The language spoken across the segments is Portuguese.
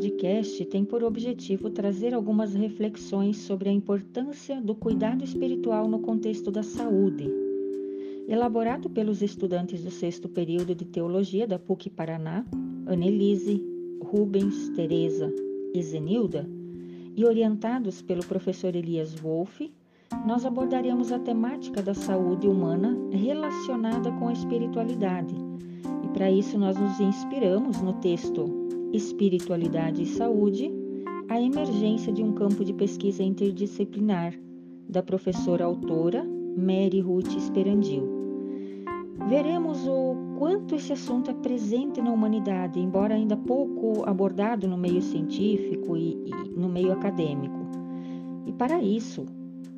podcast tem por objetivo trazer algumas reflexões sobre a importância do cuidado espiritual no contexto da saúde. Elaborado pelos estudantes do sexto período de teologia da PUC Paraná, Annelise, Rubens, Teresa e Zenilda, e orientados pelo professor Elias Wolff, nós abordaremos a temática da saúde humana relacionada com a espiritualidade. E para isso nós nos inspiramos no texto Espiritualidade e Saúde, a emergência de um campo de pesquisa interdisciplinar, da professora autora Mary Ruth Esperandil. Veremos o quanto esse assunto é presente na humanidade, embora ainda pouco abordado no meio científico e, e no meio acadêmico. E para isso,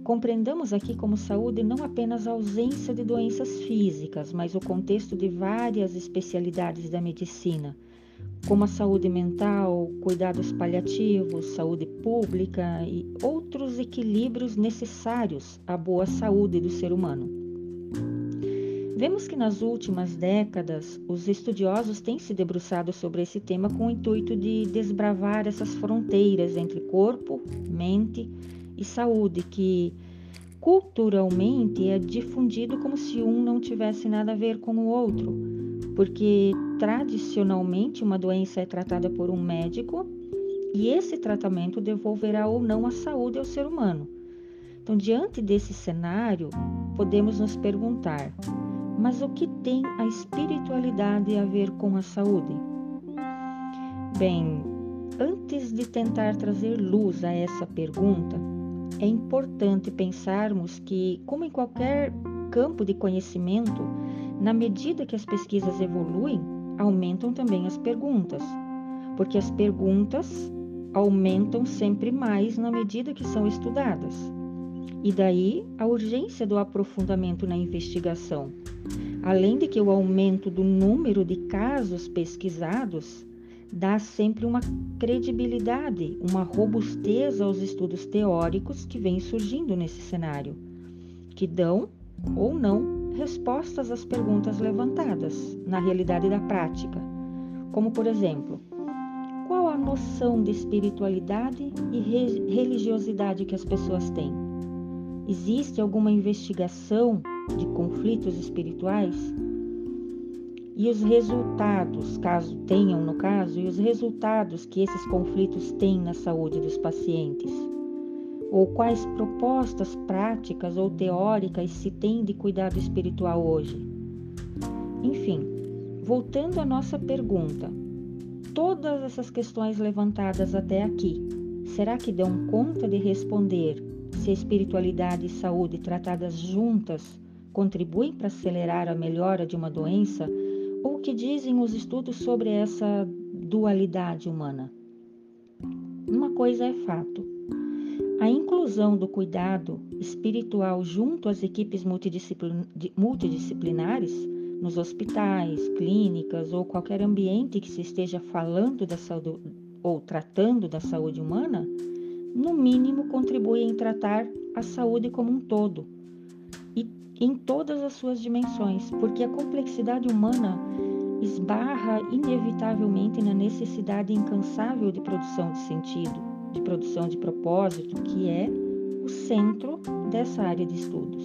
Compreendamos aqui como saúde não apenas a ausência de doenças físicas, mas o contexto de várias especialidades da medicina, como a saúde mental, cuidados paliativos, saúde pública e outros equilíbrios necessários à boa saúde do ser humano. Vemos que nas últimas décadas os estudiosos têm se debruçado sobre esse tema com o intuito de desbravar essas fronteiras entre corpo, mente e saúde que culturalmente é difundido como se um não tivesse nada a ver com o outro, porque tradicionalmente uma doença é tratada por um médico e esse tratamento devolverá ou não a saúde ao ser humano. Então, diante desse cenário, podemos nos perguntar: mas o que tem a espiritualidade a ver com a saúde? Bem, antes de tentar trazer luz a essa pergunta, é importante pensarmos que, como em qualquer campo de conhecimento, na medida que as pesquisas evoluem, aumentam também as perguntas, porque as perguntas aumentam sempre mais na medida que são estudadas. E daí a urgência do aprofundamento na investigação. Além de que o aumento do número de casos pesquisados dá sempre uma credibilidade, uma robustez aos estudos teóricos que vêm surgindo nesse cenário, que dão ou não respostas às perguntas levantadas na realidade da prática, como por exemplo, qual a noção de espiritualidade e religiosidade que as pessoas têm? Existe alguma investigação de conflitos espirituais? e os resultados, caso tenham no caso, e os resultados que esses conflitos têm na saúde dos pacientes. Ou quais propostas práticas ou teóricas se tem de cuidado espiritual hoje. Enfim, voltando à nossa pergunta, todas essas questões levantadas até aqui, será que dão conta de responder se espiritualidade e saúde tratadas juntas contribuem para acelerar a melhora de uma doença o que dizem os estudos sobre essa dualidade humana? Uma coisa é fato: a inclusão do cuidado espiritual junto às equipes multidisciplinares nos hospitais, clínicas ou qualquer ambiente que se esteja falando da saúde ou tratando da saúde humana, no mínimo contribui em tratar a saúde como um todo em todas as suas dimensões, porque a complexidade humana esbarra inevitavelmente na necessidade incansável de produção de sentido, de produção de propósito, que é o centro dessa área de estudos.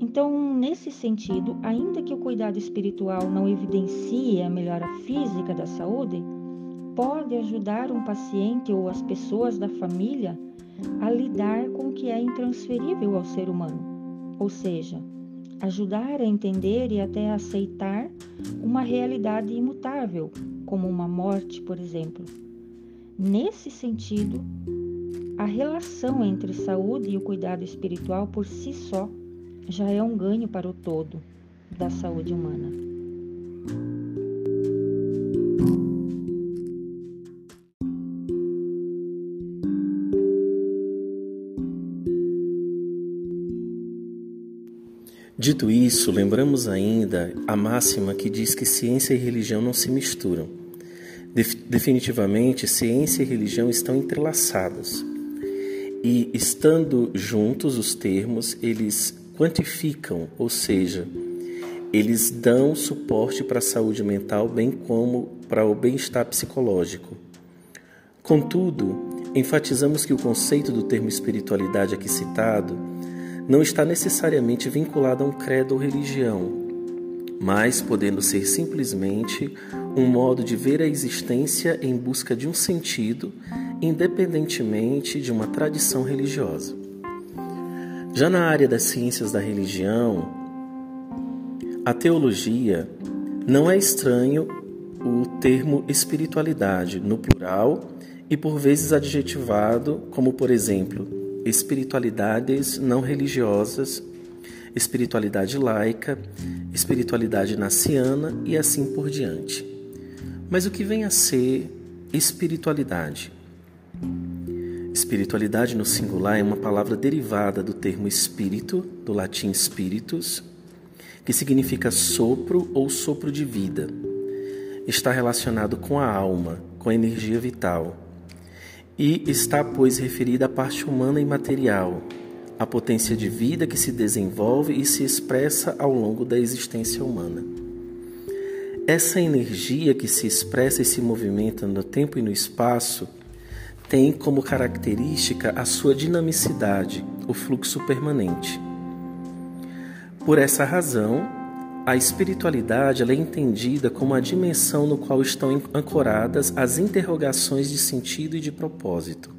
Então, nesse sentido, ainda que o cuidado espiritual não evidencie a melhora física da saúde, pode ajudar um paciente ou as pessoas da família a lidar com o que é intransferível ao ser humano ou seja, ajudar a entender e até aceitar uma realidade imutável, como uma morte, por exemplo. Nesse sentido, a relação entre saúde e o cuidado espiritual por si só já é um ganho para o todo da saúde humana. Dito isso, lembramos ainda a máxima que diz que ciência e religião não se misturam. Definitivamente, ciência e religião estão entrelaçados. E estando juntos os termos, eles quantificam, ou seja, eles dão suporte para a saúde mental, bem como para o bem-estar psicológico. Contudo, enfatizamos que o conceito do termo espiritualidade aqui citado não está necessariamente vinculado a um credo ou religião, mas podendo ser simplesmente um modo de ver a existência em busca de um sentido, independentemente de uma tradição religiosa. Já na área das ciências da religião, a teologia não é estranho o termo espiritualidade no plural e por vezes adjetivado, como por exemplo, espiritualidades não religiosas, espiritualidade laica, espiritualidade naciana e assim por diante. Mas o que vem a ser espiritualidade? Espiritualidade no singular é uma palavra derivada do termo espírito, do latim spiritus, que significa sopro ou sopro de vida. Está relacionado com a alma, com a energia vital e está, pois, referida à parte humana e material, a potência de vida que se desenvolve e se expressa ao longo da existência humana. Essa energia que se expressa e se movimenta no tempo e no espaço tem como característica a sua dinamicidade, o fluxo permanente. Por essa razão, a espiritualidade é entendida como a dimensão no qual estão ancoradas as interrogações de sentido e de propósito.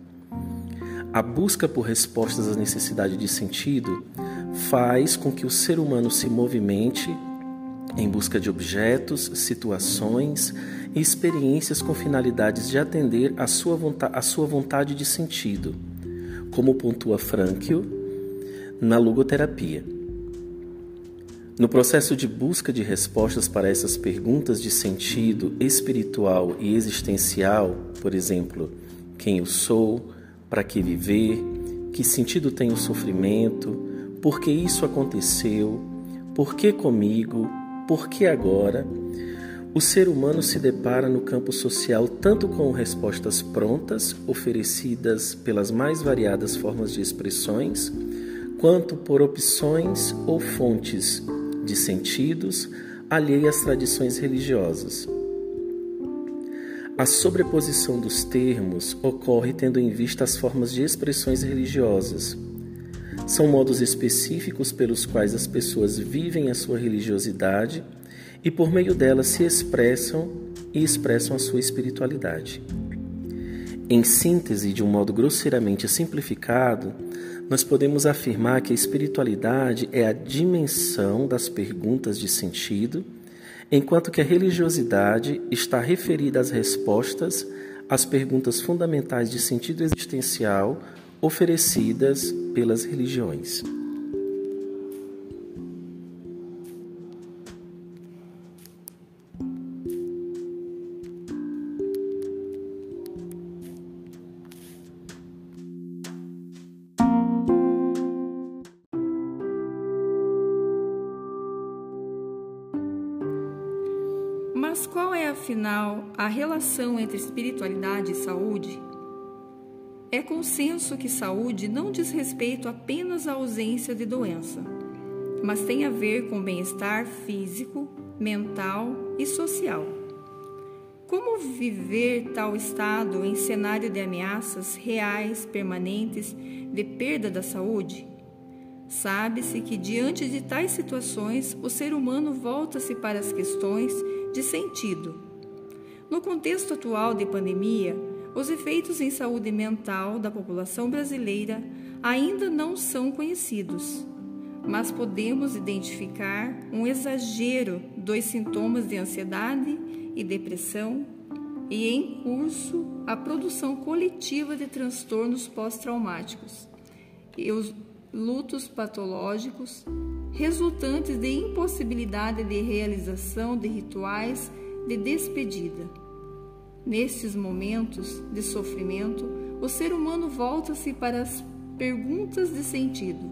A busca por respostas às necessidades de sentido faz com que o ser humano se movimente em busca de objetos, situações e experiências com finalidades de atender à sua, vontade, à sua vontade de sentido, como pontua Frankl na logoterapia. No processo de busca de respostas para essas perguntas de sentido espiritual e existencial, por exemplo, quem eu sou, para que viver, que sentido tem o sofrimento, por que isso aconteceu, por que comigo, por que agora, o ser humano se depara no campo social tanto com respostas prontas, oferecidas pelas mais variadas formas de expressões, quanto por opções ou fontes de sentidos alheia às tradições religiosas. A sobreposição dos termos ocorre tendo em vista as formas de expressões religiosas. São modos específicos pelos quais as pessoas vivem a sua religiosidade e por meio dela se expressam e expressam a sua espiritualidade. Em síntese, de um modo grosseiramente simplificado, nós podemos afirmar que a espiritualidade é a dimensão das perguntas de sentido, enquanto que a religiosidade está referida às respostas às perguntas fundamentais de sentido existencial oferecidas pelas religiões. Qual é, afinal, a relação entre espiritualidade e saúde? É consenso que saúde não diz respeito apenas à ausência de doença, mas tem a ver com bem-estar físico, mental e social. Como viver tal estado em cenário de ameaças reais, permanentes, de perda da saúde? Sabe-se que, diante de tais situações, o ser humano volta-se para as questões de sentido. No contexto atual de pandemia, os efeitos em saúde mental da população brasileira ainda não são conhecidos, mas podemos identificar um exagero dos sintomas de ansiedade e depressão e em curso a produção coletiva de transtornos pós-traumáticos e os lutos patológicos resultantes de impossibilidade de realização de rituais de despedida. Nesses momentos de sofrimento, o ser humano volta-se para as perguntas de sentido.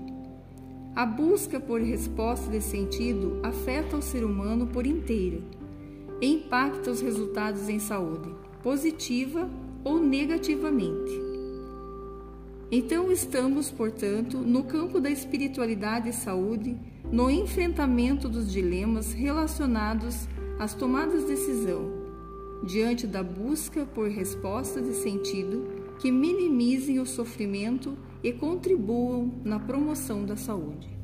A busca por resposta de sentido afeta o ser humano por inteiro e impacta os resultados em saúde, positiva ou negativamente. Então, estamos, portanto, no campo da espiritualidade e saúde no enfrentamento dos dilemas relacionados às tomadas de decisão, diante da busca por respostas de sentido que minimizem o sofrimento e contribuam na promoção da saúde.